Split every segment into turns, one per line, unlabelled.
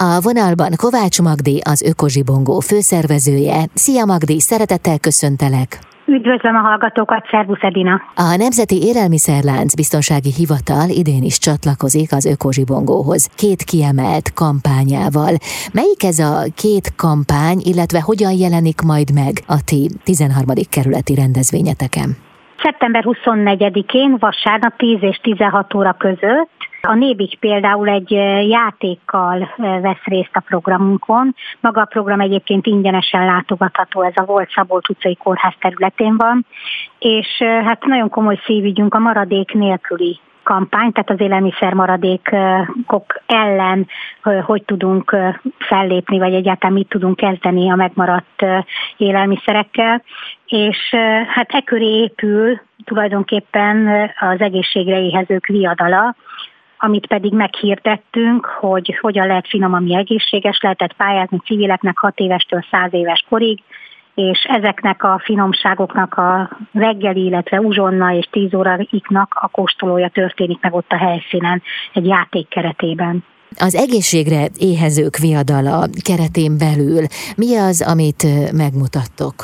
A vonalban Kovács Magdi, az Ökozsibongó főszervezője. Szia Magdi, szeretettel köszöntelek!
Üdvözlöm a hallgatókat, Szervusz Edina!
A Nemzeti Élelmiszerlánc Biztonsági Hivatal idén is csatlakozik az Ökozsibongóhoz két kiemelt kampányával. Melyik ez a két kampány, illetve hogyan jelenik majd meg a ti 13. kerületi rendezvényeteken?
Szeptember 24-én vasárnap 10 és 16 óra között a Nébik például egy játékkal vesz részt a programunkon. Maga a program egyébként ingyenesen látogatható, ez a Volt Szabolcs utcai kórház területén van, és hát nagyon komoly szívügyünk a maradék nélküli kampány, tehát az élelmiszer maradékok ellen hogy tudunk fellépni, vagy egyáltalán mit tudunk kezdeni a megmaradt élelmiszerekkel. És hát e köré épül tulajdonképpen az egészségre éhezők viadala, amit pedig meghirdettünk, hogy hogyan lehet finom, ami egészséges, lehetett pályázni civileknek 6 évestől 100 éves korig, és ezeknek a finomságoknak a reggeli, illetve uzsonna és 10 óraiknak a kóstolója történik meg ott a helyszínen egy játék keretében.
Az egészségre éhezők viadala keretén belül mi az, amit megmutattok?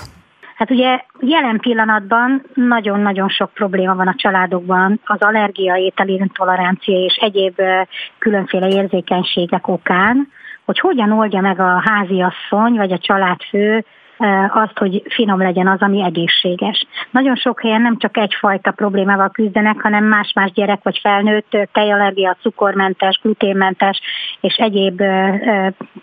Hát ugye jelen pillanatban nagyon-nagyon sok probléma van a családokban, az allergia, ételintolerancia és egyéb különféle érzékenységek okán, hogy hogyan oldja meg a háziasszony vagy a családfő azt, hogy finom legyen az, ami egészséges. Nagyon sok helyen nem csak egyfajta problémával küzdenek, hanem más-más gyerek vagy felnőtt tejallergia, cukormentes, gluténmentes és egyéb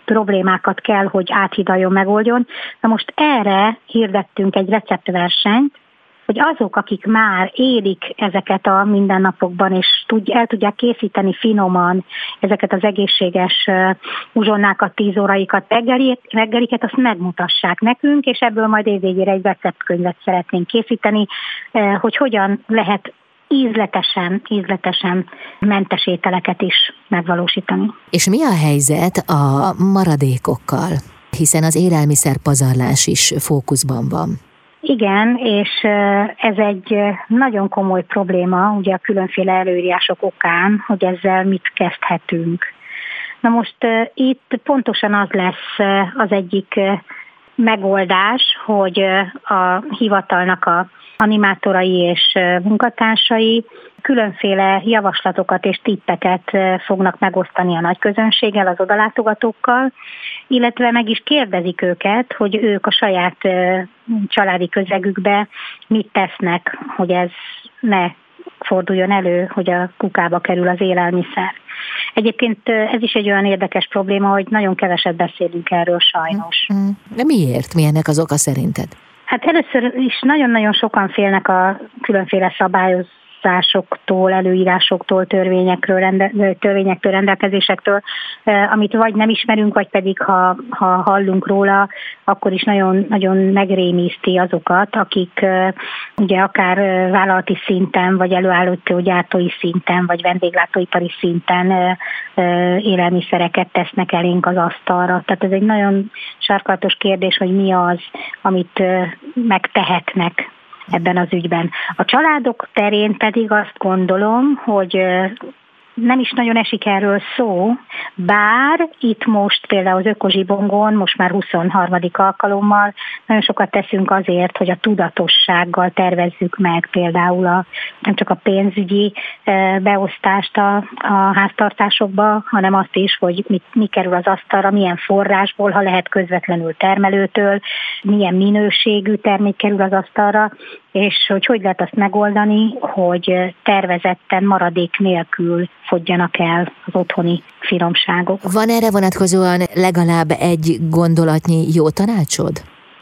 problémákat kell, hogy áthidaljon, megoldjon. Na most erre hirdettünk egy receptversenyt, hogy azok, akik már élik ezeket a mindennapokban, és el tudják készíteni finoman ezeket az egészséges uzsonnákat, tíz óraikat, reggeliket, azt megmutassák nekünk, és ebből majd évvégére egy receptkönyvet szeretnénk készíteni, hogy hogyan lehet ízletesen, ízletesen mentes ételeket is megvalósítani.
És mi a helyzet a maradékokkal? Hiszen az élelmiszer pazarlás is fókuszban van.
Igen, és ez egy nagyon komoly probléma, ugye a különféle előírások okán, hogy ezzel mit kezdhetünk. Na most itt pontosan az lesz az egyik megoldás, hogy a hivatalnak a animátorai és munkatársai különféle javaslatokat és tippeket fognak megosztani a nagy közönséggel, az odalátogatókkal, illetve meg is kérdezik őket, hogy ők a saját családi közegükbe mit tesznek, hogy ez ne forduljon elő, hogy a kukába kerül az élelmiszer. Egyébként ez is egy olyan érdekes probléma, hogy nagyon keveset beszélünk erről sajnos.
Mm-hmm. De miért? Mi ennek az oka szerinted?
Hát először is nagyon-nagyon sokan félnek a különféle szabályoz, szabályozásoktól, előírásoktól, törvényekről, rende, törvényektől, rendelkezésektől, amit vagy nem ismerünk, vagy pedig ha, ha hallunk róla, akkor is nagyon, nagyon megrémiszti azokat, akik ugye akár vállalati szinten, vagy előállító gyártói szinten, vagy vendéglátóipari szinten élelmiszereket tesznek elénk az asztalra. Tehát ez egy nagyon sarkalatos kérdés, hogy mi az, amit megtehetnek ebben az ügyben. A családok terén pedig azt gondolom, hogy nem is nagyon esik erről szó, bár itt most például az Ökozsibongon most már 23. alkalommal nagyon sokat teszünk azért, hogy a tudatossággal tervezzük meg például a, nem csak a pénzügyi beosztást a, a háztartásokba, hanem azt is, hogy mi, mi kerül az asztalra, milyen forrásból, ha lehet közvetlenül termelőtől, milyen minőségű termék kerül az asztalra, és hogy hogy lehet azt megoldani, hogy tervezetten maradék nélkül fogyjanak el az otthoni finomságok.
Van erre vonatkozóan legalább egy gondolatnyi jó tanácsod?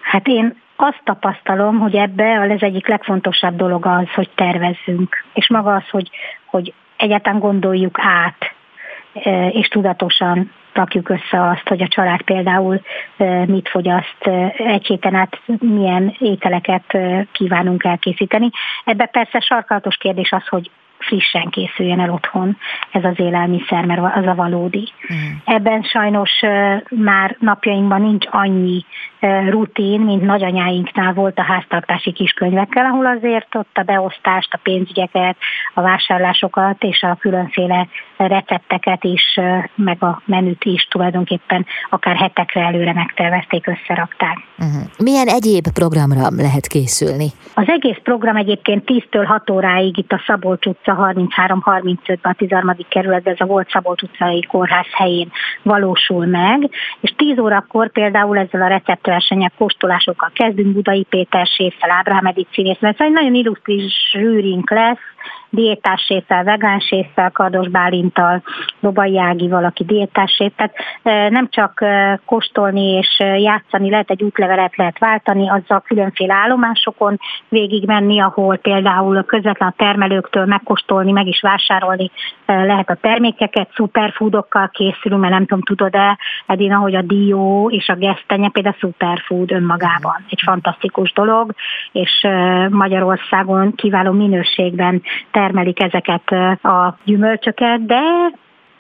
Hát én azt tapasztalom, hogy ebbe az egyik legfontosabb dolog az, hogy tervezzünk. És maga az, hogy, hogy egyáltalán gondoljuk át, és tudatosan rakjuk össze azt, hogy a család például mit fogyaszt, egy héten át milyen ételeket kívánunk elkészíteni. Ebbe persze sarkalatos kérdés az, hogy frissen készüljen el otthon ez az élelmiszer, mert az a valódi. Mm. Ebben sajnos már napjainkban nincs annyi rutin, mint nagyanyáinknál volt a háztartási kiskönyvekkel, ahol azért ott a beosztást, a pénzügyeket, a vásárlásokat és a különféle recepteket is, meg a menüt is tulajdonképpen akár hetekre előre megtervezték, összerakták.
Uh-huh. Milyen egyéb programra lehet készülni?
Az egész program egyébként 10-től 6 óráig itt a Szabolcs utca 33-35-ben a 13. kerületben, ez a volt Szabolcs utcai kórház helyén valósul meg, és 10 órakor például ezzel a receptversenyek, kóstolásokkal kezdünk, Budai Péter séffel, Ábrahám Edith színész, mert egy nagyon illusztris zsűrink lesz, diétás séffel, vegán séffel, Kardos Bálintal, Lobai Ágival, aki diétás séf. Tehát nem csak kóstolni és játszani lehet, egy útlevelet lehet váltani, azzal különféle állomásokon végigmenni, ahol például közvetlen a termelőktől megkóstolni, meg is vásárolni lehet a termékeket, superfoodokkal készülünk, mert nem tudom, tudod-e, Edina, hogy a dió és a gesztenye például superfood önmagában. Egy fantasztikus dolog, és Magyarországon kiváló minőségben termelik ezeket a gyümölcsöket, de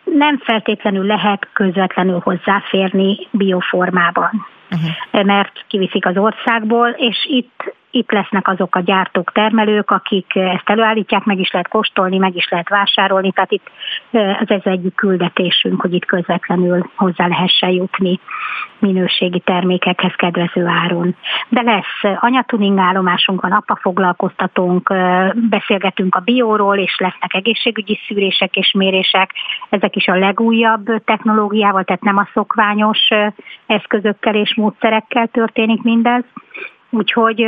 nem feltétlenül lehet közvetlenül hozzáférni bioformában. Uh-huh. mert kiviszik az országból, és itt itt lesznek azok a gyártók, termelők, akik ezt előállítják, meg is lehet kóstolni, meg is lehet vásárolni, tehát itt ez, ez egyik küldetésünk, hogy itt közvetlenül hozzá lehessen jutni minőségi termékekhez kedvező áron. De lesz anyatuning állomásunk, van apa foglalkoztatónk, beszélgetünk a bióról, és lesznek egészségügyi szűrések és mérések. Ezek is a legújabb technológiával, tehát nem a szokványos eszközökkel és módszerekkel történik mindez. Úgyhogy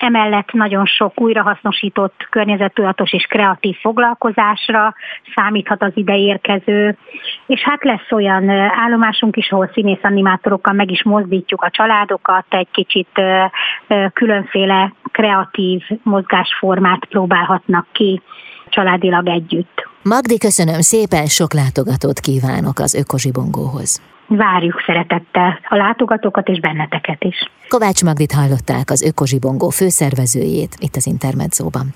emellett nagyon sok újrahasznosított, környezettudatos és kreatív foglalkozásra számíthat az ide érkező, és hát lesz olyan állomásunk is, ahol színész animátorokkal meg is mozdítjuk a családokat, egy kicsit különféle kreatív mozgásformát próbálhatnak ki családilag együtt.
Magdi, köszönöm szépen, sok látogatót kívánok az Ökozsibongóhoz.
Várjuk szeretettel a látogatókat és benneteket is.
Kovács Magdit hallották az Ökozsibongó főszervezőjét itt az Intermedzóban.